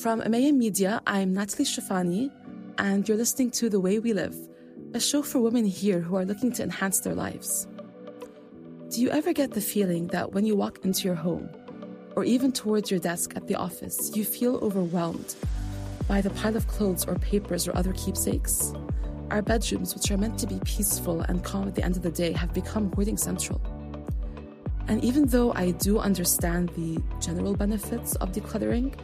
From Amaeya Media, I'm Natalie Shafani, and you're listening to The Way We Live, a show for women here who are looking to enhance their lives. Do you ever get the feeling that when you walk into your home, or even towards your desk at the office, you feel overwhelmed by the pile of clothes or papers or other keepsakes? Our bedrooms, which are meant to be peaceful and calm at the end of the day, have become hoarding central. And even though I do understand the general benefits of decluttering,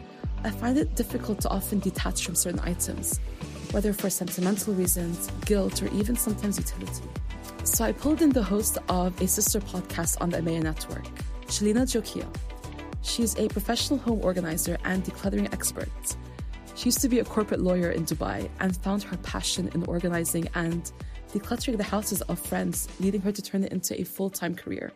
I find it difficult to often detach from certain items, whether for sentimental reasons, guilt, or even sometimes utility. So I pulled in the host of a sister podcast on the Amaeya Network, Shelina Jokhiya. She's a professional home organizer and decluttering expert. She used to be a corporate lawyer in Dubai and found her passion in organizing and decluttering the houses of friends, leading her to turn it into a full time career.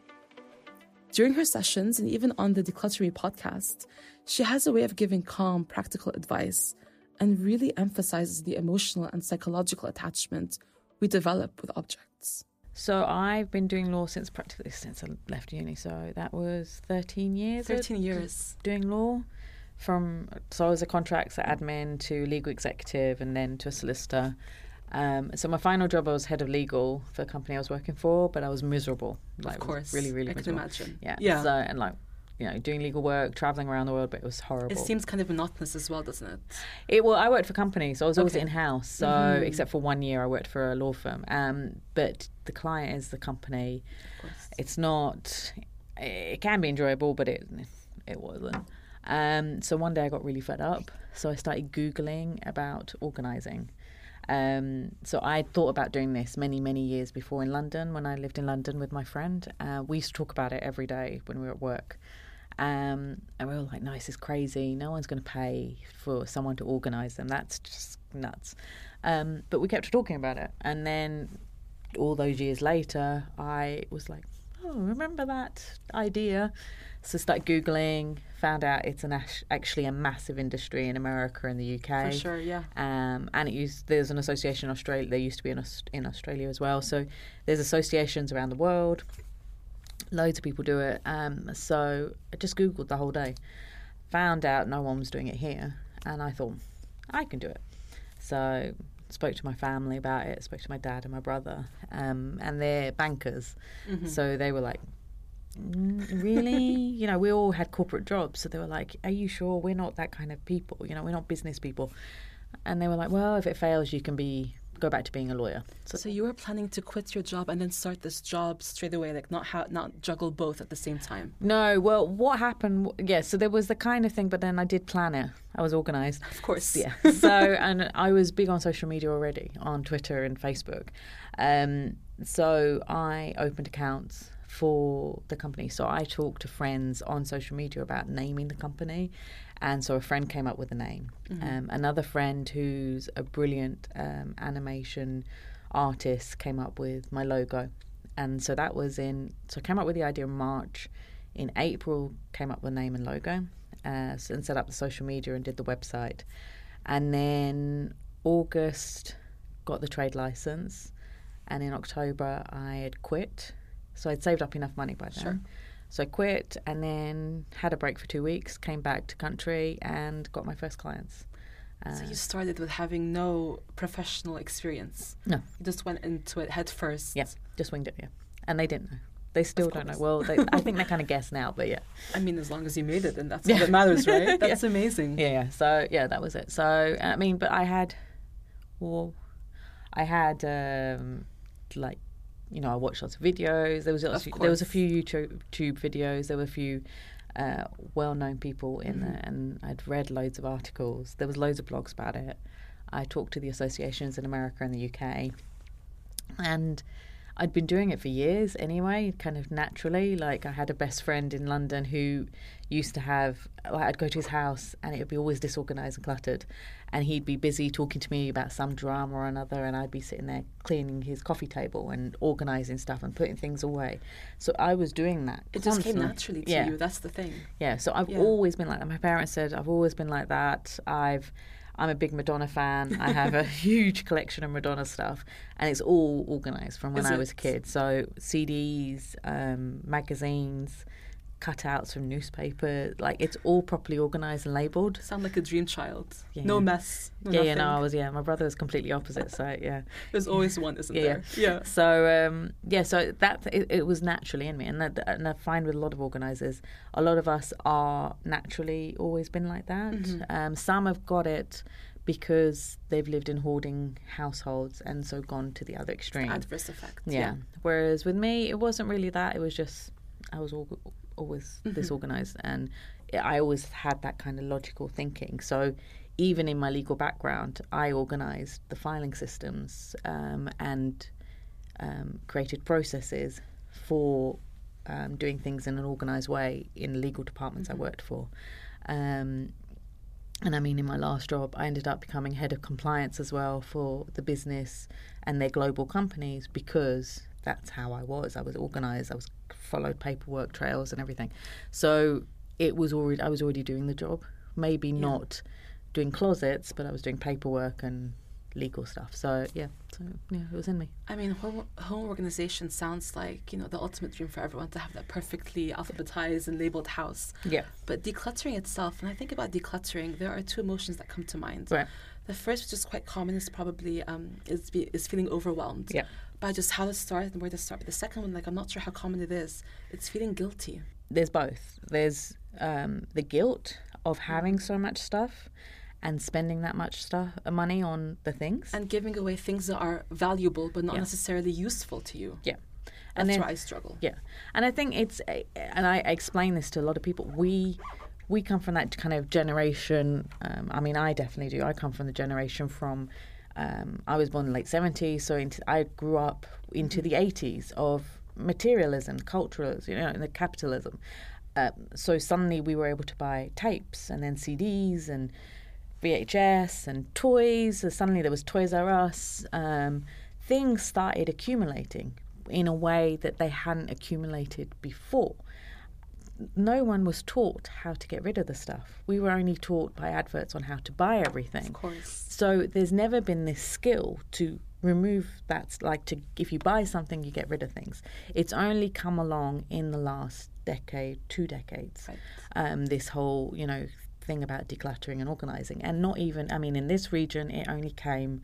During her sessions and even on the DeCluttr Me podcast, she has a way of giving calm, practical advice and really emphasizes the emotional and psychological attachment we develop with objects. So I've been doing law since practically since I left uni. So that was thirteen years. 13 years. doing law. From so I was a contracts admin to legal executive and then to a solicitor. Um, so my final job, I was head of legal for a company I was working for, but I was miserable. Like, of course. really, really I can miserable. imagine. Yeah, Yeah. So and like, you know, doing legal work, traveling around the world, but it was horrible. It seems kind of monotonous as well, doesn't it? It well, I worked for companies, so I was always Okay. in house. So Mhm. except for one year, I worked for a law firm. Um, but the client is the company. Of course. It's not. It can be enjoyable, but it it wasn't. Um, so one day I got really fed up, so I started googling about organising. Um, so I thought about doing this many, many years before in London when I lived in London with my friend. Uh, we used to talk about it every day when we were at work. Um, and we were like, no, this is crazy. No one's going to pay for someone to organise them. That's just nuts. Um, but we kept talking about it. And then all those years later, I was like, oh, remember that idea? So I started Googling, found out it's an actually a massive industry in America and the UK. For sure, yeah. Um, and it used, there's an association in Australia. There used to be in, in Australia as well. So there's associations around the world. Loads of people do it. Um, so I just googled the whole day, found out no one was doing it here, and I thought I can do it. So spoke to my family about it. Spoke to my dad and my brother, um, and they're bankers. Mm-hmm. So they were like, "Mm, really? you know, we all had corporate jobs. So they were like, are you sure we're not that kind of people? You know, we're not business people. And they were like, well, if it fails, you can be go back to being a lawyer. So, So you were planning to quit your job and then start this job straight away, like not ha- not juggle both at the same time. no, well, what happened? Yeah, so there was the kind of thing, but then I did plan it. I was organised. Of course. Yeah. So, and I was big on social media already, on Twitter and Facebook. Um, so I opened accounts for the company. So I talked to friends on social media about naming the company. And so a friend came up with a name. Um, another friend who's a brilliant um, animation artist came up with my logo. And so that was in, so I came up with the idea in March. In April, came up with name and logo uh, and set up the social media and did the website. And then August, got the trade license. And in October, I had quit. So I'd saved up enough money by then. Sure. So I quit and then had a break for two weeks, came back to country and got my first clients. Uh, So you started with having no professional experience. No. You just went into it head first. yeah, just winged it, yeah. And they didn't know. They still don't know. Well, they, I think they kind of guess now, but yeah. I mean, as long as you made it, then that's Yeah. all that matters, right? Yeah. That's amazing. Yeah, yeah. So yeah, that was it. So I mean, but I had, well, I had um, like, you know, I watched lots of videos. There was lots Of there was a few YouTube videos. There were a few uh, well-known people in there, and I'd read loads of articles. There was loads of blogs about it. I talked to the associations in America and the UK, and I'd been doing it for years anyway, kind of naturally. Like I had a best friend in London who used to have like I'd go to his house and it would be always disorganized and cluttered and he'd be busy talking to me about some drama or another and I'd be sitting there cleaning his coffee table and organizing stuff and putting things away. So I was doing that. It just came naturally to Yeah. you. That's the thing. Yeah, so I've Yeah. always been like that. My parents said I've always been like that. I've I'm a big Madonna fan. I have a huge collection of Madonna stuff, and it's all organised from when Is I was a kid. So CDs, um, magazines, cutouts from newspaper. Like it's all properly organised and labelled. Sound like a dream child. Yeah. No mess. No yeah, yeah, no, I was yeah. My brother was completely opposite, so yeah. There's always one, isn't Yeah, there? Yeah. So um, yeah, so that it, it was naturally in me, and that, and I find with a lot of organisers, a lot of us are naturally always been like that. Mm-hmm. Um, some have got it because they've lived in hoarding households and so gone to the other extreme. Adverse effect. Yeah. Whereas with me, it wasn't really that. It was just I was al- always Mm-hmm. disorganized, and I always had that kind of logical thinking. So even in my legal background, I organized the filing systems um, and um, created processes for um, doing things in an organized way in legal departments Mm-hmm. I worked for. Um, and I mean, in my last job, I ended up becoming head of compliance as well for the business and their global companies because that's how I was. I was organised. I was followed paperwork trails and everything. So it was already I was already doing the job. Maybe not doing closets, but I was doing paperwork and legal stuff. So yeah, so yeah, it was in me. I mean, home, home organization sounds like, you know, the ultimate dream for everyone to have that perfectly alphabetized and labeled house. Yeah. But decluttering itself, when I think about decluttering, there are two emotions that come to mind. Right. The first, which is quite common, is probably um, is be, is feeling overwhelmed Yeah. By just how to start and where to start. But the second one, like I'm not sure how common it is. It's feeling guilty. There's both. There's um, the guilt of having so much stuff and spending that much stuff uh, money on the things. and giving away things that are valuable but not Yeah. necessarily useful to you. yeah. That's And then where I struggle. Yeah, and I think it's, and I explain this to a lot of people. We we come from that kind of generation. Um, I mean, I definitely do. I come from the generation from. Um, I was born in the late seventies, so into, I grew up into the eighties of materialism, culturalism, you know, and the capitalism. Um, so suddenly we were able to buy tapes and then CDs and VHS and toys. So suddenly there was Toys R Us. Um, things started accumulating in a way that they hadn't accumulated before. No one was taught how to get rid of the stuff. We were only taught by adverts on how to buy everything. Of course. So there's never been this skill to remove that like to if you buy something you get rid of things. It's only come along in the last decade, two decades. Right. Um, this whole, you know, thing about decluttering and organizing and not even I mean in this region it only came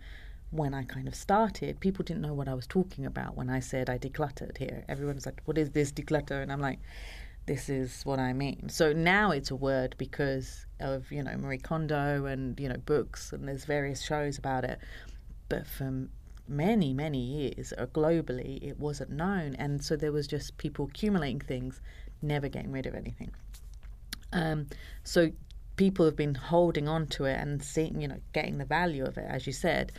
when I kind of started, people didn't know what I was talking about when I said I decluttered here. Everyone was like, What is this declutter? And I'm like, this is what I mean. So now it's a word because of, you know, Marie Kondo and, you know, books and there's various shows about it. But for many, many years, globally, it wasn't known. And so there was just people accumulating things, never getting rid of anything. Um, so people have been holding on to it and seeing, you know, getting the value of it, as you said.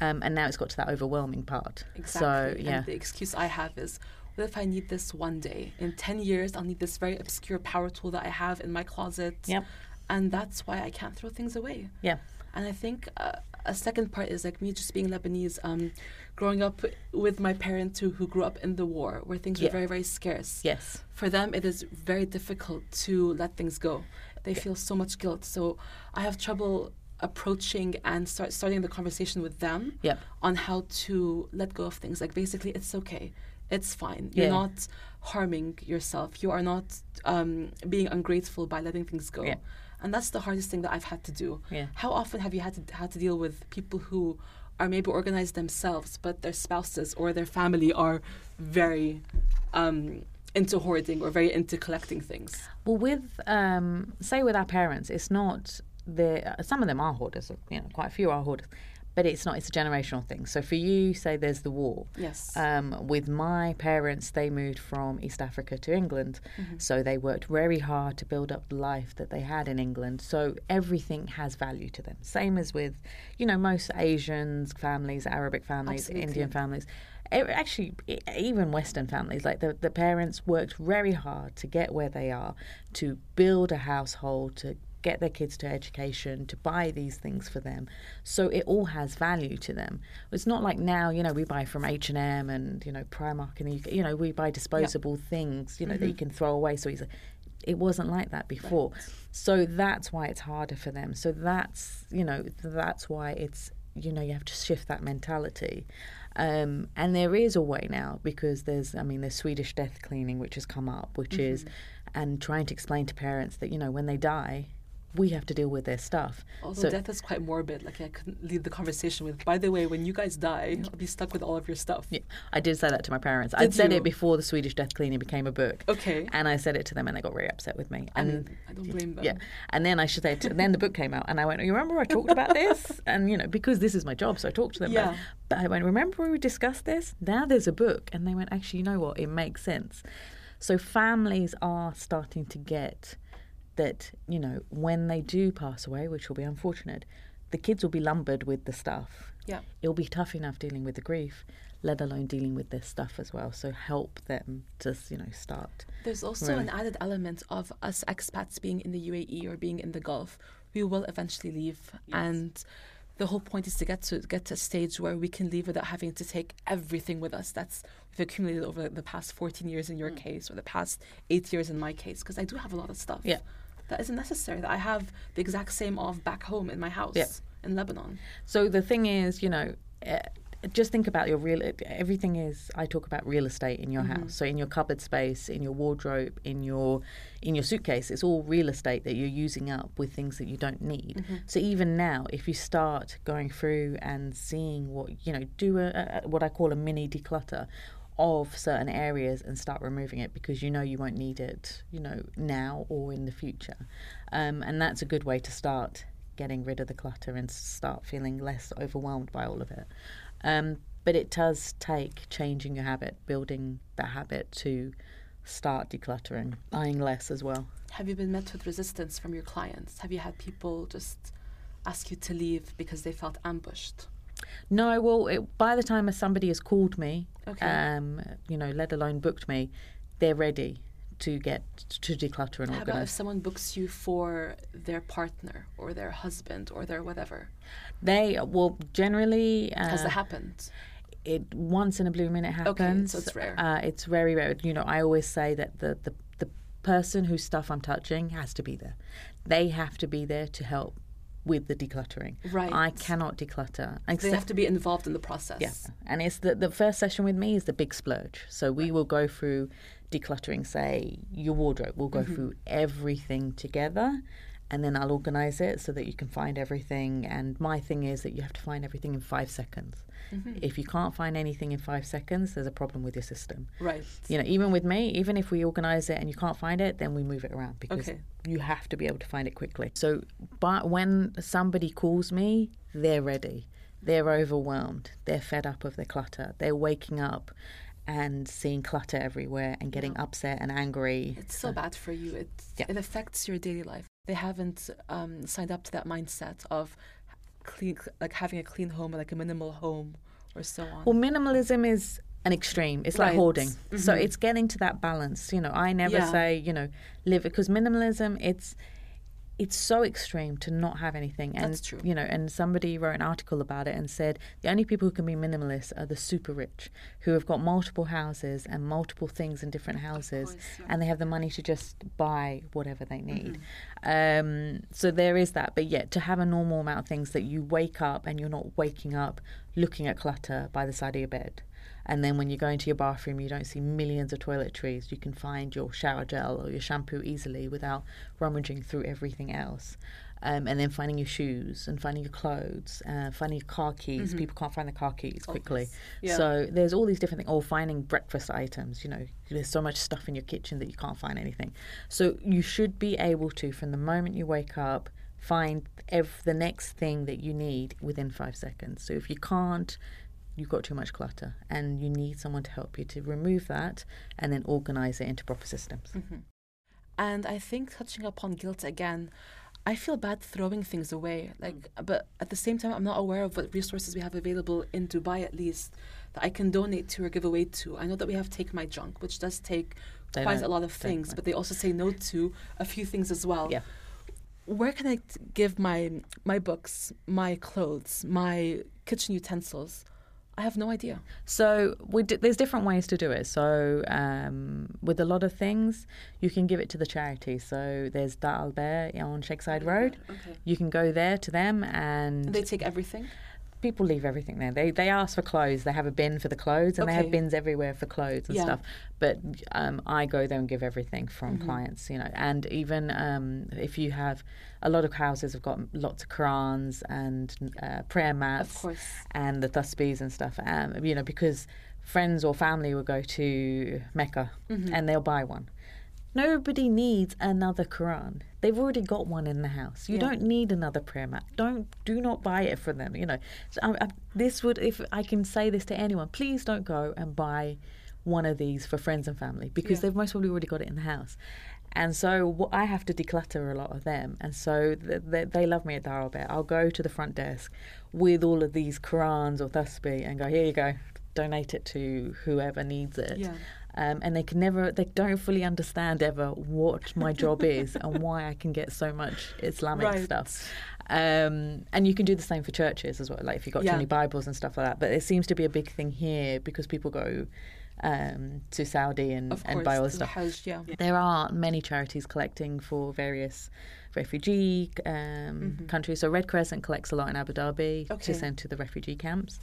Um, and now it's got to that overwhelming part. Exactly. So, yeah. And the excuse I have is, what if I need this one day? In 10 years, I'll need this very obscure power tool that I have in my closet. Yep. And that's why I can't throw things away. Yeah. And I think uh, a second part is like me just being Lebanese, um, growing up with my parents who, who grew up in the war, where things Yeah. were very, very scarce. Yes. For them, it is very difficult to let things go. They feel so much guilt. So I have trouble approaching and start starting the conversation with them Yep. on how to let go of things. Like basically, it's okay, it's fine. You're Yeah. not harming yourself. You are not um, being ungrateful by letting things go. Yeah. And that's the hardest thing that I've had to do. Yeah. How often have you had to had to deal with people who are maybe organized themselves, but their spouses or their family are very um, into hoarding or very into collecting things? Well, with um, say with our parents, it's not the some of them are hoarders. You know, quite a few are hoarders, but it's not. It's a generational thing. So for you, say there's the war. Yes. Um, with my parents, they moved from East Africa to England, Mm-hmm. so they worked very hard to build up the life that they had in England. So everything has value to them. Same as with, you know, most Asians families, Arabic families, Absolutely. Indian families. Actually, even Western families, like the, the parents worked very hard to get where they are, to build a household, to get their kids to education, to buy these things for them. So it all has value to them. It's not like now, you know, we buy from H and M and you know Primark, and you, you know we buy disposable things, you know, that you can throw away so easily. It wasn't like that before. So that's why it's harder for them. So that's you know that's why it's you know you have to shift that mentality. Um, and there is a way now because there's, I mean, there's Swedish death cleaning which has come up, which is and trying to explain to parents that you know when they die we have to deal with their stuff. Although So- death is quite morbid. Like I couldn't leave the conversation with. By the way, when you guys die, I'll be stuck with all of your stuff. Yeah, I did say that to my parents. Did I'd said you? it before the Swedish Death Cleaning became a book. Okay. And I said it to them, and they got very upset with me. I And mean, I don't blame them. yeah, and then I should say, to, then the book came out, and I went, "You remember I talked about this?" And you know, because this is my job, so I talked to them. Yeah. But I went, "Remember we discussed this? Now there's a book," and they went, "Actually, you know what? It makes sense." So families are starting to get that. You know, when they do pass away, which will be unfortunate, the kids will be lumbered with the stuff Yeah. it'll be tough enough dealing with the grief, let alone dealing with this stuff as well. So help them to, you know, start. There's also Right. an added element of us expats being in the UAE or being in the Gulf. We will eventually leave, and the whole point is to get to get to a stage where we can leave without having to take everything with us. That's we've accumulated over the past 14 years in Mm. your case, or the past eight years in my case, because I do have a lot of stuff. Yeah. That isn't necessary. That I have the exact same of back home in my house Yeah. in Lebanon. So the thing is, you know, uh, just think about your real. Everything is. I talk about real estate in your house. So in your cupboard space, in your wardrobe, in your in your suitcase, it's all real estate that you're using up with things that you don't need. So even now, if you start going through and seeing what you know, do a, a what I call a mini declutter of certain areas and start removing it because you know you won't need it, you know, now or in the future. Um, and that's a good way to start getting rid of the clutter and start feeling less overwhelmed by all of it. Um, but it does take changing your habit, building that habit to start decluttering, buying less as well. Have you been met with resistance from your clients? Have you had people just ask you to leave because they felt ambushed? No, well, it, by the time somebody has called me, Okay. um, you know, let alone booked me, they're ready to get to declutter and How about if someone books you for their partner or their husband or their whatever? They well, generally, uh, Has that happened? it once in a blue moon it happens. it's rare. Uh, it's very rare. You know, I always say that the, the the person whose stuff I'm touching has to be there. They have to be there to help with the decluttering. Right. I cannot declutter. They have to be involved in the process. yeah, and it's the the first session with me is the big splurge. So we will go through decluttering, say your wardrobe. We'll Mm-hmm. go through everything together, and then I'll organize it so that you can find everything. And my thing is that you have to find everything in five seconds. Mm-hmm. If you can't find anything in five seconds, there's a problem with your system. Right. You know, even with me, even if we organize it and you can't find it, then we move it around because Okay. you have to be able to find it quickly. So, but when somebody calls me, they're ready. They're overwhelmed. They're fed up of the clutter. They're waking up and seeing clutter everywhere and getting upset and angry. It's so bad for you. It Yeah. it affects your daily life. They haven't um, signed up to that mindset of clean, like having a clean home, or like a minimal home, or so on. Well, minimalism is an extreme. It's like Right. hoarding. So Mhm. it's getting to that balance. You know, I never Yeah. say, you know, live because minimalism it's it's so extreme to not have anything. And That's true. you know, and somebody wrote an article about it and said the only people who can be minimalist are the super rich who have got multiple houses and multiple things in different houses course, yeah. and they have the money to just buy whatever they need. Mm-hmm. Um, so there is that. But yet to have a normal amount of things that you wake up and you're not waking up looking at clutter by the side of your bed. And then when you go into your bathroom, you don't see millions of toiletries. You can find your shower gel or your shampoo easily without rummaging through everything else. Um, and then finding your shoes and finding your clothes, uh, finding your car keys. People can't find the car keys quickly. Yeah. So there's all these different things. Or finding breakfast items. You know, there's so much stuff in your kitchen that you can't find anything. So you should be able to, from the moment you wake up, find ev- the next thing that you need within five seconds. So if you can't, you've got too much clutter and you need someone to help you to remove that and then organize it into proper systems. Mm-hmm. And I think touching upon guilt again, I feel bad throwing things away. Mm. Like, but at the same time, I'm not aware of what resources we have available in Dubai, at least that I can donate to or give away to. I know that we have Take My Junk, which does take They quite a lot of things, but they also say no to a few things as well. Yeah. Where can I t- give my my books, my clothes, my kitchen utensils? I have no idea. So we d- there's different ways to do it. So um, with a lot of things, you can give it to the charity. So there's Dar Al Ber on Sheikh Zayed Road. Okay. You can go there to them and They take everything. people leave everything there. They they ask for clothes. They have a bin for the clothes, and they have bins everywhere for clothes and Yeah. stuff. But um, I go there and give everything from Mm-hmm. clients, you know. And even um, if you have a lot of houses have got lots of Qurans and uh, prayer mats, course. and the tasbihs and stuff. Um, you know, because friends or family will go to Mecca Mm-hmm. and they'll buy one. Nobody needs another Quran. They've already got one in the house. You Yeah. don't need another prayer mat. Don't do not buy it for them. You know, so I, I, this would if I can say this to anyone, please don't go and buy one of these for friends and family because Yeah. they've most probably already got it in the house. And so I have to declutter a lot of them. And so th- th- they love me at Dar Al Ber. I'll go to the front desk with all of these Qurans or Tasbih and go, here you go, donate it to whoever needs it Yeah. um, and they can never they don't fully understand ever what my job is and why I can get so much Islamic Right. stuff. Um, and you can do the same for churches as well, like if you've got Yeah. too many Bibles and stuff like that. But it seems to be a big thing here because people go um, to Saudi and, Of and buy all the stuff. Hajj, yeah. There are many charities collecting for various refugee um, countries. So Red Crescent collects a lot in Abu Dhabi Mm-hmm. Okay. to send to the refugee camps.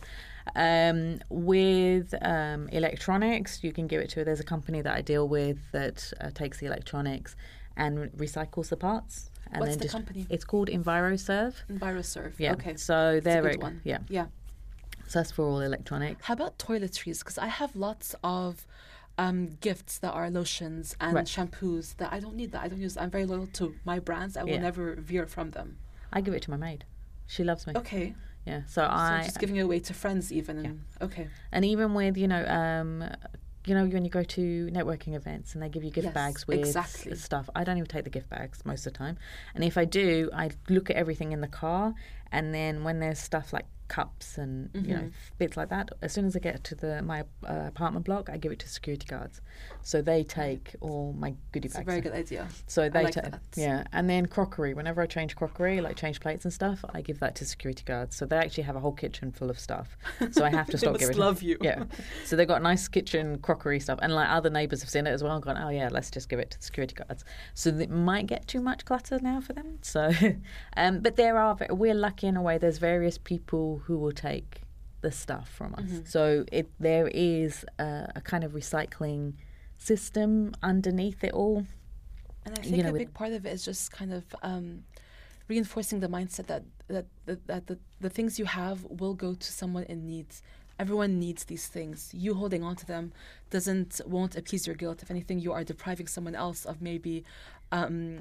Um, with um, electronics, you can give it to. There's a company that I deal with that uh, takes the electronics and re- recycles the parts. And What's then the just, company? It's called EnviroServe. EnviroServe. Yeah. Okay. So It's a they're good one. yeah. Yeah. So that's for all electronics. How about toiletries? Because I have lots of um, gifts that are lotions and Right. shampoos that I don't need. That I don't use. I'm very loyal to my brands. I will Yeah. never veer from them. I give it to my maid. She loves me. Okay. Yeah. So, So I just giving it away to friends, even. And, Okay. And even with you know, um, you know, when you go to networking events and they give you gift Yes, bags with exactly. stuff, I don't even take the gift bags most of the time. And if I do, I look at everything in the car, and then when there's stuff like cups and you Mm-hmm. know bits like that, as soon as I get to the my uh, apartment block, I give it to security guards, so they take all my goodie It's a bags. very good idea. So they like ta- that. yeah, and then crockery. Whenever I change crockery, like change plates and stuff, I give that to security guards. So they actually have a whole kitchen full of stuff. So I have to stop giving. love you. Yeah. So they've got nice kitchen crockery stuff, and like other neighbours have seen it as well and gone, oh yeah, let's just give it to the security guards. So it might get too much clutter now for them. So, um, but there are we're lucky in a way. There's various people who will take the stuff from us. Mm-hmm. So it there is a, a kind of recycling system underneath it all. And I you think know, a big part of it is just kind of um, reinforcing the mindset that that, that, that the, the things you have will go to someone in need. Everyone needs these things. You holding on to them doesn't won't appease your guilt. If anything, you are depriving someone else of maybe um,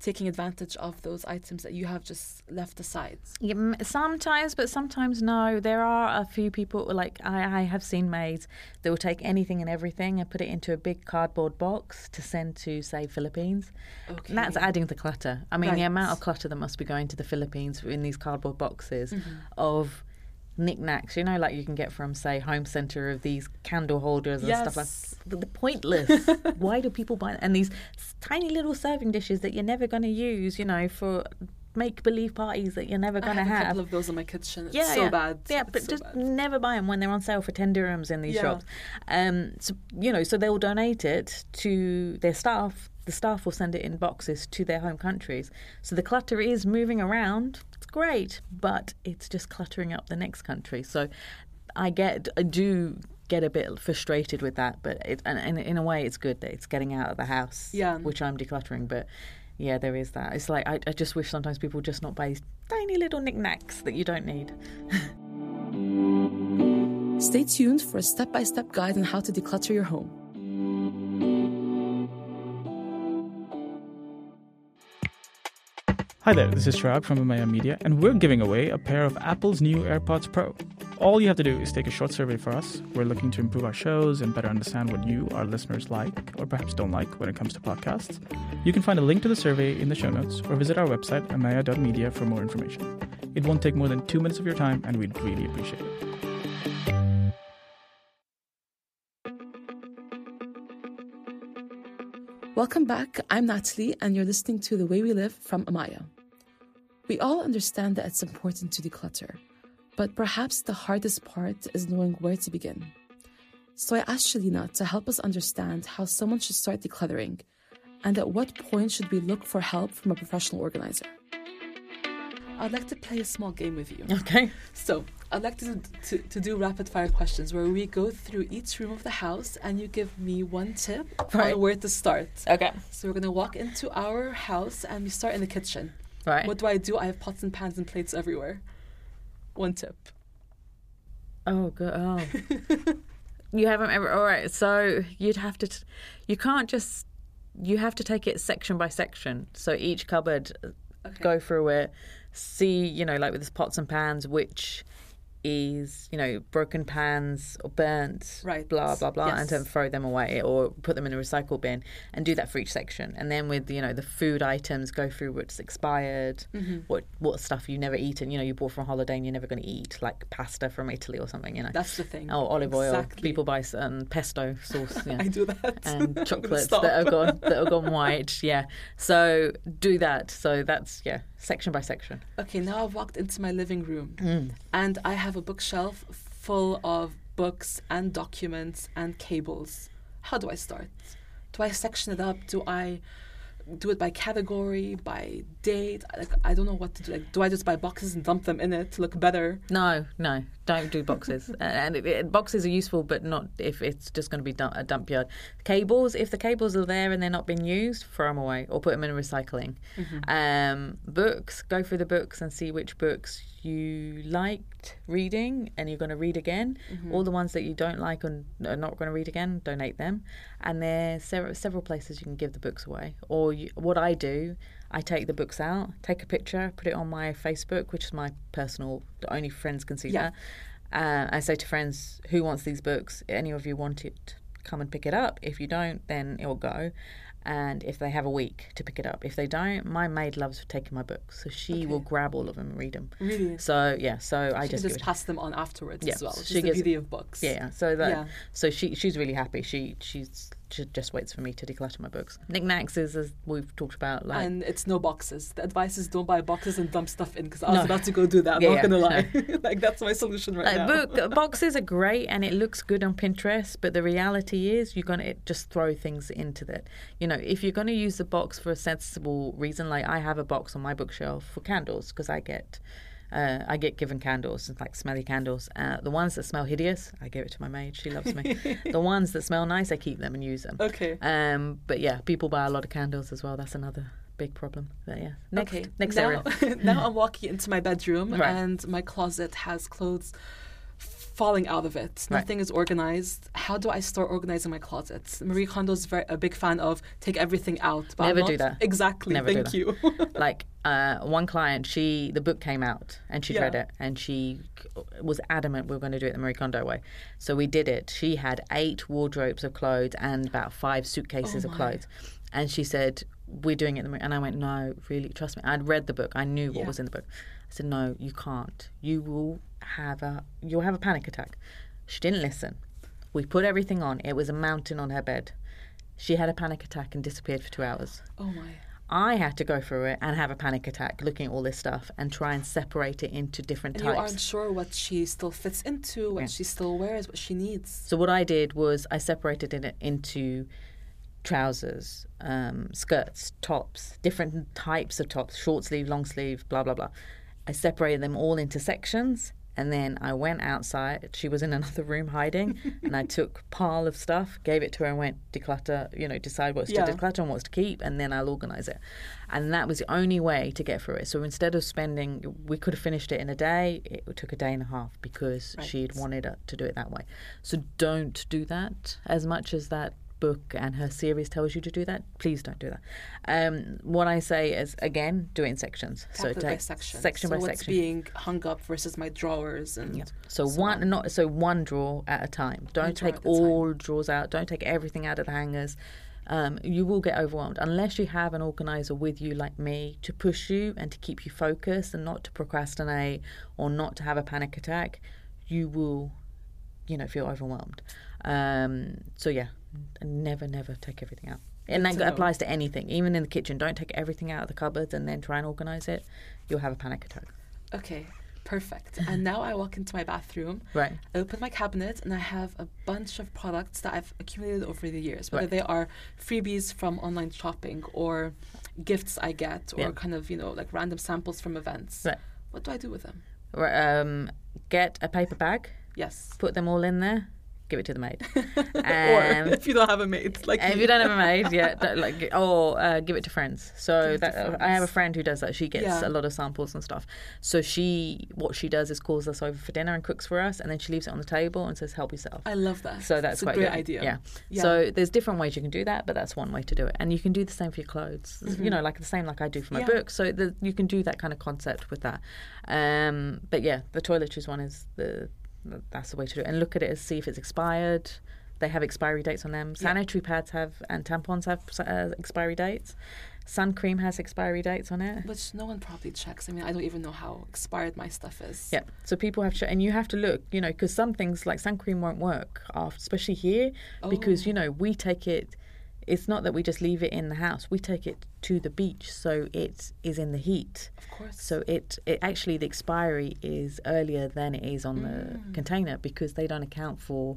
taking advantage of those items that you have just left aside. Yeah, sometimes, but sometimes no. There are a few people, like I, I have seen maids, that will take anything and everything and put it into a big cardboard box to send to, say, Philippines. Okay. That's adding the clutter. I mean, the amount of clutter that must be going to the Philippines in these cardboard boxes Mm-hmm. of knickknacks, you know, like you can get from, say, Home Centre of these candle holders and stuff like Yes. that. They're pointless. Why do people buy And these tiny little serving dishes that you're never going to use, you know, for make believe parties that you're never going to have a have. couple of those in my kitchen. It's Yeah, so yeah. bad. Yeah, It's but so just bad. never buy them when they're on sale for ten dirhams in these Yeah. shops. Um, so, you know, so they'll donate it to their staff. The staff will send it in boxes to their home countries. So the clutter is moving around. It's great, but it's just cluttering up the next country. So I get, I do get a bit frustrated with that, but it, and, and in a way, it's good that it's getting out of the house, Yeah. which I'm decluttering. But yeah, there is that. It's like I, I just wish sometimes people just not buy tiny little knickknacks that you don't need. Stay tuned for a step by step guide on how to declutter your home. Hi there, this is Shrag from Amaeya Media, and we're giving away a pair of Apple's new AirPods Pro. All you have to do is take a short survey for us. We're looking to improve our shows and better understand what you, our listeners, like or perhaps don't like when it comes to podcasts. You can find a link to the survey in the show notes or visit our website, amaeya.media, for more information. It won't take more than two minutes of your time, and we'd really appreciate it. Welcome back. I'm Natalie, and you're listening to The Way We Live from Amaeya. We all understand that it's important to declutter, but perhaps the hardest part is knowing where to begin. So I asked Shelina to help us understand how someone should start decluttering and at what point should we look for help from a professional organizer. I'd like to play a small game with you. Okay. So, I'd like to, to to do rapid fire questions where we go through each room of the house and you give me one tip Right. on where to start. Okay. So we're gonna walk into our house and we start in the kitchen. Right. What do I do? I have pots and pans and plates everywhere. One tip. Oh, good. Oh. you haven't ever. All right. So you'd have to. T- you can't just. You have to take it section by section. So each cupboard, uh, Okay. go through it, see, you know, like with the pots and pans, which is, you know, broken pans or burnt, Right. blah, blah, blah, and Yes. then throw them away or put them in a recycle bin and do that for each section. And then with, you know, the food items, go through what's expired, Mm-hmm. what what stuff you never eaten, you know, you bought from holiday and you're never going to eat, like pasta from Italy or something, you know. That's the thing. Oh, olive oil. People buy um, pesto sauce. Yeah. I do that. And chocolates that have gone that have gone white. Yeah. So do that. So that's yeah, section by section. Okay, now I've walked into my living room Mm. and I have a bookshelf full of books and documents and cables. How do I start? Do I section it up? Do I do it by category, by date? Like I don't know what to do. Like, do I just buy boxes and dump them in it to look better? No, no, don't do boxes. and it, it, boxes are useful, but not if it's just going to be dump, a dump yard. Cables, if the cables are there and they're not being used, throw them away or put them in recycling. Um, books, go through the books and see which books you liked reading and you're going to read again. All the ones that you don't like and are not going to read again, donate them. And there's several, several places you can give the books away. Or you, what I do, I take the books out, take a picture, put it on my Facebook, which is my personal, only friends can see Yeah. that. Uh, I say to friends, who wants these books? Any of you want it, come and pick it up. If you don't, then it will go. And if they have a week to pick it up, if they don't, my maid loves taking my books, so she will grab all of them and read them. Really? So yeah, so I just just pass them on afterwards Yeah, as well. Which she is the gives- beauty of books. yeah, yeah. So that Yeah. so she she's really happy. She she's she just waits for me to declutter my books. Knickknacks is as we've talked about, like And it's no boxes. The advice is don't buy boxes and dump stuff in because I was No. about to go do that. I'm Yeah, not gonna lie. like that's my solution right Like now. book boxes are great and it looks good on Pinterest, but the reality is you're gonna just throw things into that. You know, if you're gonna use the box for a sensible reason, like I have a box on my bookshelf for candles because I get. Uh, I get given candles, like smelly candles. Uh, the ones that smell hideous, I give it to my maid. She loves me. the ones that smell nice, I keep them and use them. Okay. Um, but yeah, people buy a lot of candles as well. That's another big problem. But yeah, next, okay. next now, area. now I'm walking into my bedroom Right. and my closet has clothes falling out of it. Right. Nothing is organized. How do I start organizing my closets? Marie Kondo's very a big fan of take everything out. But Never do that. Exactly. Never do Thank that. you. like uh, one client, she the book came out and she'd Yeah. read it and she was adamant we were going to do it the Marie Kondo way. So we did it. She had eight wardrobes of clothes and about five suitcases Oh of clothes, and she said we're doing it. The Marie-" And I went no, really, trust me. I'd read the book. I knew what Yeah. was in the book. I said no, you can't. You will have a you'll have a panic attack. She didn't listen. We put everything on. It was a mountain on her bed. She had a panic attack and disappeared for two hours. oh my. I had to go through it and have a panic attack looking at all this stuff and try and separate it into different And you types. aren't sure what she still fits into, what Yeah. she still wears, what she needs. So what I did was I separated it into trousers, um, skirts, tops, different types of tops, short sleeve, long sleeve, blah blah blah. I separated them all into sections and then I went outside. She was in another room hiding and I took pile of stuff, gave it to her and went declutter, you know, decide what's Yeah. to declutter and what's to keep and then I'll organize it. And that was the only way to get through it. So instead of spending we could have finished it in a day, it took a day and a half because Right. she'd wanted to do it that way. So don't do that as much as that book and her series tells you to do that. Please don't do that. Um, what I say is again, do it in sections. so take section. section so by what's section. being hung up versus my drawers and Yeah. So, so one on. not so one drawer at a time. Don't take at a time. all drawers out. Don't take everything out of the hangers. Um, you will get overwhelmed unless you have an organizer with you like me to push you and to keep you focused and not to procrastinate or not to have a panic attack. You will, you know, feel overwhelmed. Um, so yeah, never, never take everything out. And that applies to anything, even in the kitchen. Don't take everything out of the cupboards and then try and organize it. You'll have a panic attack. Okay, perfect. and now I walk into my bathroom, Right. I open my cabinet, and I have a bunch of products that I've accumulated over the years, whether Right. they are freebies from online shopping or gifts I get or Yeah. kind of, you know, like random samples from events. Right. What do I do with them? Right, um, get a paper bag, Yes. put them all in there, give it to the maid. or Um, if you don't have a maid, like if you don't have a maid, yeah, like or uh, give it to friends. So it to friends. I have a friend who does that. She gets Yeah. a lot of samples and stuff. So she, what she does is calls us over for dinner and cooks for us, and then she leaves it on the table and says, "Help yourself." I love that. So that's It's a quite great good. idea. Yeah. Yeah. So there's different ways you can do that, but that's one way to do it. And you can do the same for your clothes. You know, like the same like I do for my Mm-hmm. Yeah. book. So the, you can do that kind of concept with that. Um, but yeah, the toiletries one is the that's the way to do it. And look at it and see if it's expired. They have expiry dates on them. Yeah. Sanitary pads have and tampons have uh, expiry dates. Sun cream has expiry dates on it. Which no one probably checks. I mean, I don't even know how expired my stuff is. Yeah, so people have to, and you have to look, you know, because some things like sun cream won't work, after, especially here, because you know we take it. It's not that we just leave it in the house; we take it to the beach, so it is in the heat. Of course. So it, it actually the expiry is earlier than it is on the mm. container because they don't account for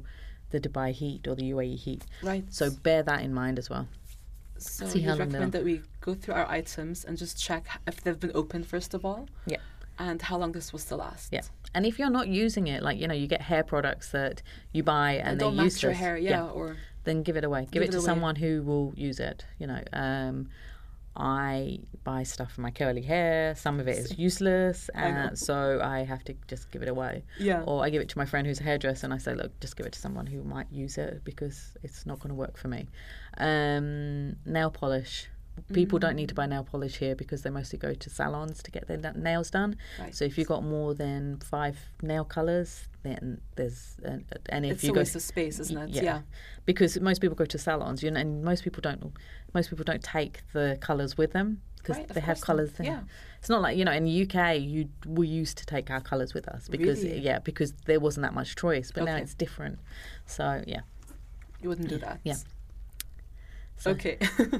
the Dubai heat or the UAE heat. right. So bear that in mind as well. So See you recommend that we go through our items and just check if they've been opened first of all, Yeah. and how long this was to last. Yeah, and if you're not using it, like you know, you get hair products that you buy and, And they're don't match your hair, yeah, or then give it away. Give, Give it, it to away. someone who will use it. You know, um, I buy stuff for my curly hair. Some of it is useless, uh, so I have to just give it away. Yeah. Or I give it to my friend who's a hairdresser, and I say, look, just give it to someone who might use it because it's not going to work for me. Um, nail polish. People don't need to buy nail polish here because they mostly go to salons to get their nails done. Right. So if you've got more than five nail colours, then there's and, and if it's you a go waste of space, isn't it? yeah. because most people go to salons, you know, and most people don't. Most people don't take the colours with them because Right, they have colours there. Yeah. It's not like you know in the UK you we used to take our colours with us because Really? yeah because there wasn't that much choice, but now it's different. So yeah, You wouldn't do that. Yeah. So- Okay.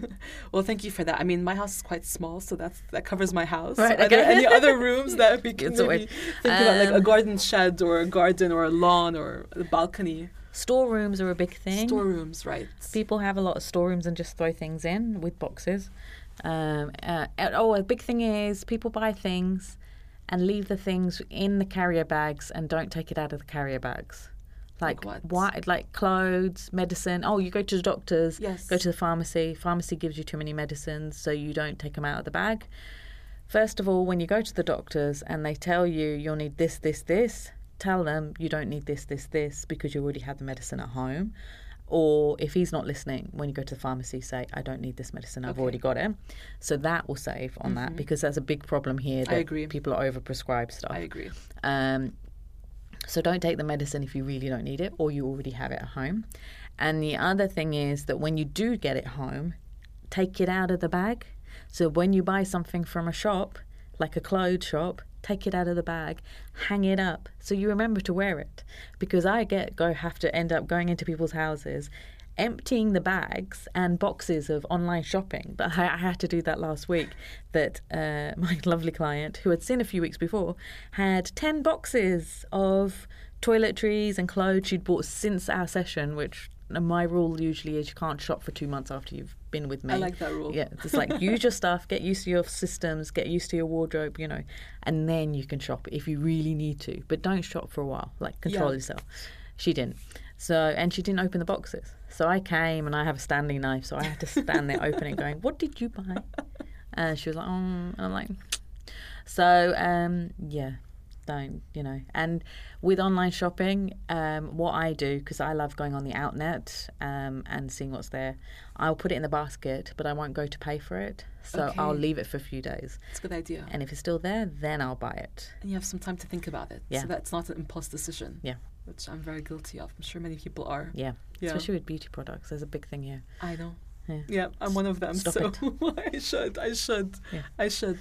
well, thank you for that. I mean, my house is quite small, so that's that covers my house. Right, Are there any other rooms that we can maybe think about, like a Um, garden shed or a garden or a lawn or a balcony? storerooms are a big thing. Storerooms, right? People have a lot of storerooms and just throw things in with boxes. Um, uh, oh, a big thing is people buy things and leave the things in the carrier bags and don't take it out of the carrier bags. Like what? why- like clothes, medicine. Oh, you go to the doctors, Yes. go to the pharmacy. Pharmacy gives you too many medicines, so you don't take them out of the bag. First of all, when you go to the doctors and they tell you you'll need this, this, this, tell them you don't need this, this, this because you already have the medicine at home. Or if he's not listening, when you go to the pharmacy, say, I don't need this medicine, I've Okay. Mm-hmm. already got it. So that will save on that because that's a big problem here that agree. people are overprescribed stuff. I agree. Um, so don't take the medicine if you really don't need it or you already have it at home. And the other thing is that when you do get it home, take it out of the bag. So when you buy something from a shop, like a clothes shop, take it out of the bag, hang it up so you remember to wear it. Because I get go have to end up going into people's houses emptying the bags and boxes of online shopping. But I, I had to do that last week. That uh, my lovely client, who had seen a few weeks before, had 10 boxes of toiletries and clothes she'd bought since our session, which my rule usually is you can't shop for two months after you've been with me. I like that rule. Yeah, it's like use your stuff, get used to your systems, get used to your wardrobe, you know, and then you can shop if you really need to. But don't shop for a while. Like control Yeah. yourself. She didn't. So and she didn't open the boxes. So I came and I have a standing knife, so I had to stand there open opening, going, "What did you buy?" And she was like, "Um," and I'm like, so um, yeah, don't you know? And with online shopping, um, what I do because I love going on the outnet um, and seeing what's there, I'll put it in the basket, but I won't go to pay for it. So I'll leave it for a few days, It's a good idea. and if it's still there, then I'll buy it. and you have some time to think about it. Yeah. So that's not an impulse decision. Yeah. Which I'm very guilty of. I'm sure many people are. Yeah, Yeah. especially with beauty products, there's a big thing here. I know. Yeah. Yeah, I'm one of them. Stop so. I should. I should. Yeah. I should.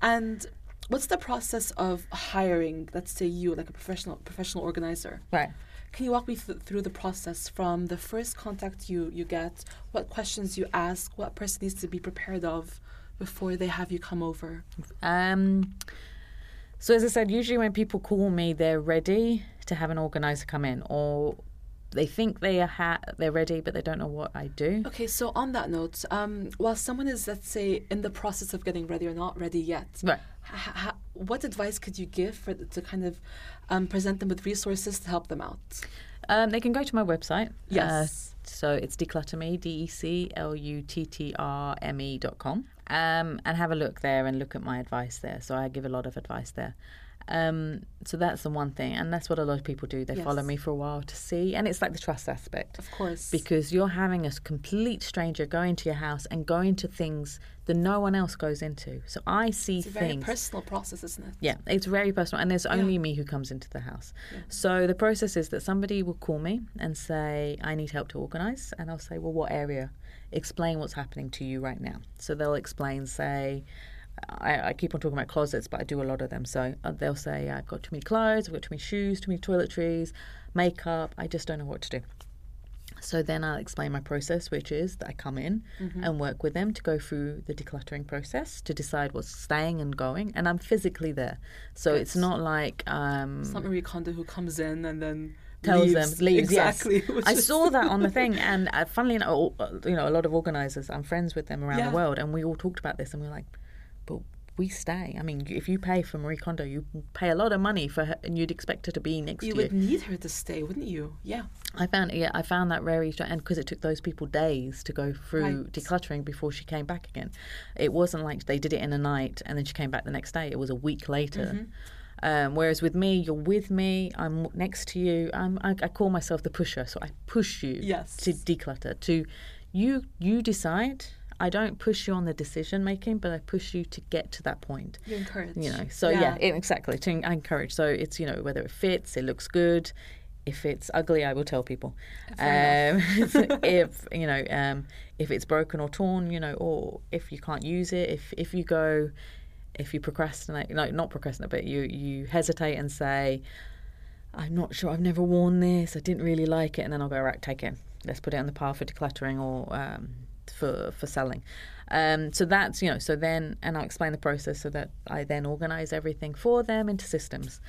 And what's the process of hiring, let's say you, like a professional professional organizer? Right. Can you walk me th- through the process from the first contact you, you get, what questions you ask, what person needs to be prepared of before they have you come over? Um, so as I said, usually when people call me, they're ready to have an organizer come in, or they think they are ha- they're ready, but they don't know what I do. Okay, so on that note, um, while someone is, let's say, in the process of getting ready or not ready yet, Right. h- h- what advice could you give for the, to kind of um, present them with resources to help them out? Um, they can go to my website. Yes. Uh, so it's declutterme, D E C L U T T R M E dot com. Um, and have a look there and look at my advice there. So I give a lot of advice there. Um, so that's the one thing, and that's what a lot of people do. They Yes. follow me for a while to see, and it's like the trust aspect Of course. because you're having a complete stranger go into your house and go into things that no one else goes into. So I see it's a very personal process, isn't it? Yeah, it's very personal, and there's only me who comes into the house. So the process is that somebody will call me and say, "I need help to organise," and I'll say, "Well, what area? Explain what's happening to you right now." So they'll explain, say. I, I keep on talking about closets, but I do a lot of them. So uh, they'll say, I've got too many clothes, I've got too many shoes, too many toiletries, makeup. I just don't know what to do. So then I'll explain my process, which is that I come in and work with them to go through the decluttering process to decide what's staying and going. And I'm physically there. So it's not like um, It's not Marie Kondo who comes in and then tells leaves. them leaves. exactly. Yes. I saw that on the thing, and uh, funnily enough, all- uh, you know, a lot of organisers. I'm friends with them around Yeah. the world, and we all talked about this, and we were like, but. We stay. I mean, if you pay for Marie Kondo, you pay a lot of money for her, and you'd expect her to be next You to you. You would need her to stay, wouldn't you? Yeah. I found yeah, I found that very strange, and because it took those people days to go through Right. decluttering before she came back again. It wasn't like they did it in a night and then she came back the next day. It was a week later. Mm-hmm. Um, whereas with me, you're with me, I'm next to you. I'm, I, I call myself the pusher, so I push you Yes. to declutter. To you, you decide. I don't push you on the decision making, but I push you to get to that point. You encourage. you know so yeah, it- exactly to encourage. So it's you know whether it fits it looks good. If it's ugly i will tell people. Um, if you know um, if it's broken or torn you know or if you can't use it if if you go if you procrastinate no not procrastinate but you you hesitate and say i'm not sure i've never worn this i didn't really like it and then i'll go right take it. Let's put it on the pile for decluttering or um, for for selling. Um, so that's you know so then and i'll explain the process so that i then organize everything for them into systems.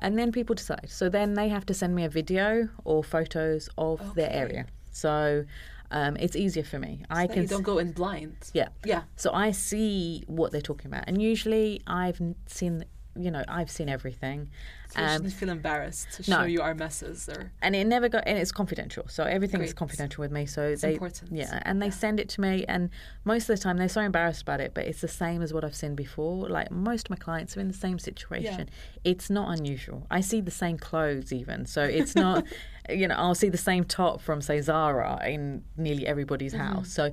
And then people decide. So then they have to send me a video or photos of their area. So um, it's easier for me. I can you don't go in blind. yeah. Yeah. so I see what they're talking about, and usually I've seen, you know, I've seen everything, So you um, shouldn't feel embarrassed to no. show you our messes or and it never got, and it's confidential. So everything is confidential with me. So they, important. yeah, and they send it to me, and most of the time they're so embarrassed about it, but it's the same as what I've seen before. Like most of my clients are in the same situation. Yeah. It's not unusual. I see the same clothes even, so it's not. You know, I'll see the same top from say Zara in nearly everybody's Mm-hmm. house. So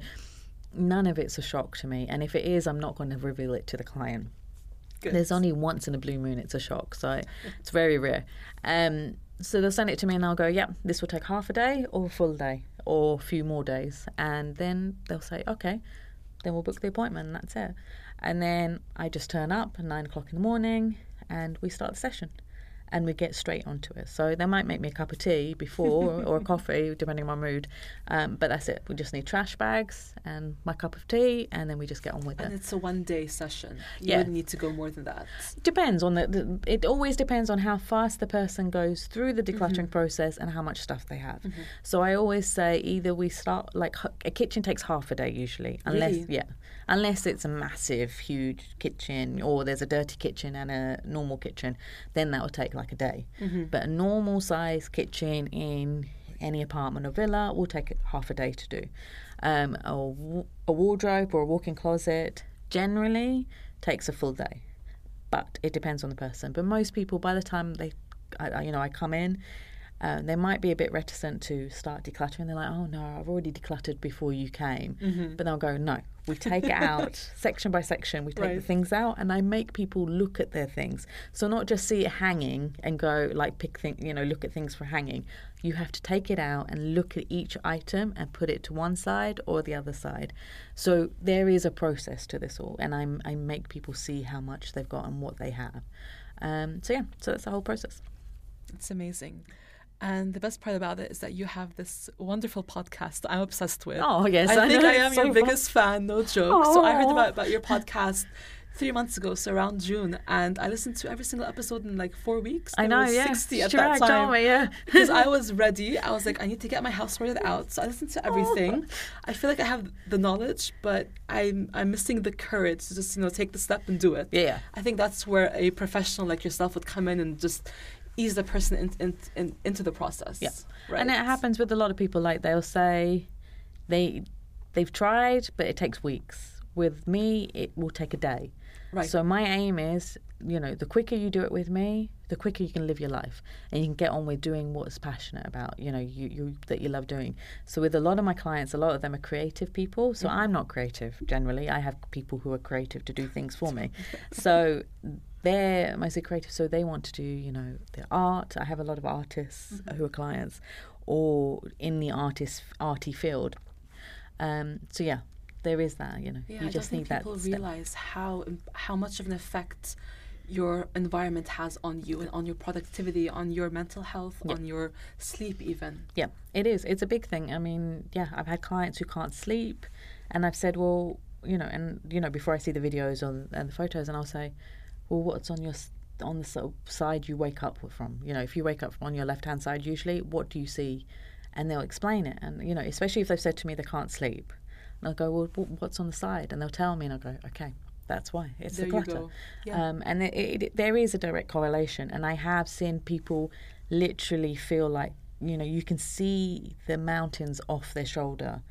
none of it's a shock to me. And if it is, I'm not going to reveal it to the client. Good. There's only once in a blue moon it's a shock, so it's very rare. Um, so they'll send it to me, and I'll go, "Yeah, this will take half a day or a full day or a few more days," and then they'll say, "Okay." Then we'll book the appointment, and that's it. And then I just turn up at nine o'clock in the morning, and we start the session, and we get straight onto it. So they might make me a cup of tea before or a coffee, depending on my mood. Um, but that's it. We just need trash bags and my cup of tea, and then we just get on with it. and it's a one day session. You Yeah. wouldn't need to go more than that. depends on the, the it always depends on how fast the person goes through the decluttering process and how much stuff they have so i always say either we start like a kitchen takes half a day usually unless Really? yeah unless it's a massive huge kitchen or there's a dirty kitchen and a normal kitchen then that will take like a day but a normal size kitchen in any apartment or villa will take half a day to do um, a, a wardrobe or a walk-in closet generally takes a full day but it depends on the person. But most people, by the time they, I, I- you know, I come in, uh, they might be a bit reticent to start decluttering. They're like, "Oh no, I've already decluttered before you came." Mm-hmm. But they'll go, "No, we take it out section by section. We take the things out, and I make people look at their things. So not just see it hanging and go like pick thing, you know, look at things for hanging. You have to take it out and look at each item and put it to one side or the other side. So there is a process to this all, and I I make people see how much they've got and what they have. Um, so yeah, so that's the whole process. It's amazing. And the best part about it is that you have this wonderful podcast that I'm obsessed with. Oh yes, I think I am so your fun. biggest fan, no joke. So I heard about, about your podcast three months ago, so around June, and I listened to every single episode in like four weeks. I know, was yeah. 60 at that time. me, yeah. because I was ready. I was like, I need to get my house sorted out. So I listened to everything. I feel like I have the knowledge, but I'm I'm missing the courage to just you know take the step and do it. Yeah. I think that's where a professional like yourself would come in and just ease the person in, in, in, into the process. Yeah. Right. And it happens with a lot of people. Like they'll say they they've tried, but it takes weeks. With me, it will take a day. Right. So my aim is, you know, the quicker you do it with me, the quicker you can live your life, and you can get on with doing what's passionate about. You know, you, you that you love doing. So with a lot of my clients, a lot of them are creative people. So mm-hmm. I'm not creative generally. I have people who are creative to do things for me. so they're mostly creative, so they want to do, you know, their art. I have a lot of artists who are clients, or in the artist arty field. Um, so yeah, there is that. You know, Yeah, you I just think that. people step. realize how how much of an effect your environment has on you and on your productivity, on your mental health, Yeah. on your sleep, even. Yeah, it is. It's a big thing. I mean, yeah, I've had clients who can't sleep, and I've said, well, you know, and you know, before I see the videos on and the photos, and I'll say, well, what's on your on the sort of side you wake up from? You know, if you wake up on your left hand side, usually, what do you see? And they'll explain it, and you know, especially if they've said to me they can't sleep, and I'll go, well, what's on the side? And they'll tell me, and I'll go, okay. That's why it's There the clutter. Yeah. um, and it, it, it- there is a direct correlation. And I have seen people literally feel like you know you can see the mountains off their shoulder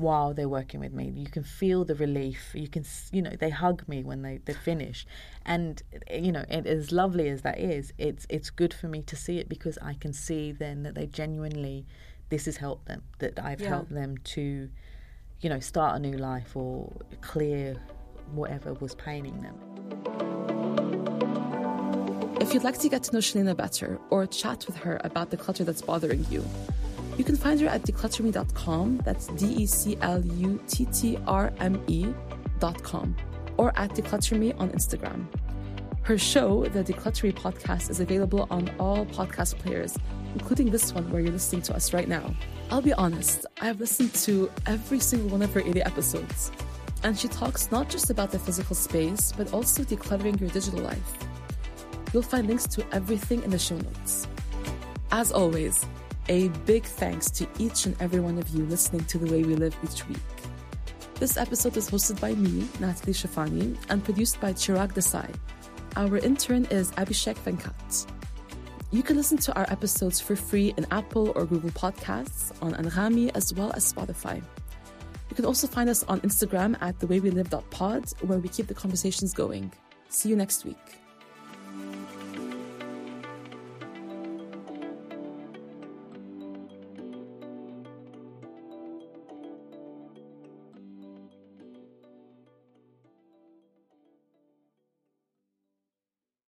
while they're working with me. You can feel the relief. You can you know they hug me when they they finish, and eh, you know and as lovely as that is, it's it's good for me to see it because I can see then that they genuinely this has helped them that I've Yeah. helped them to you know start a new life or clear whatever was paining them. If you'd like to get to know Shelina better or chat with her about the clutter that's bothering you, you can find her at decluttrme.com. That's D E C L U T T R M E.com or at decluttrme on Instagram. Her show, the DeCluttr Me podcast, is available on all podcast players, including this one where you're listening to us right now. I'll be honest, I've listened to every single one of her 80 episodes. And she talks not just about the physical space, but also decluttering your digital life. You'll find links to everything in the show notes. As always, a big thanks to each and every one of you listening to The Way We Live each week. This episode is hosted by me, Natalie Shafani, and produced by Chirag Desai. Our intern is Abhishek Venkat. You can listen to our episodes for free in Apple or Google Podcasts, on Anghami, as well as Spotify. You can also find us on Instagram at thewaywelive.pod, where we keep the conversations going. See you next week.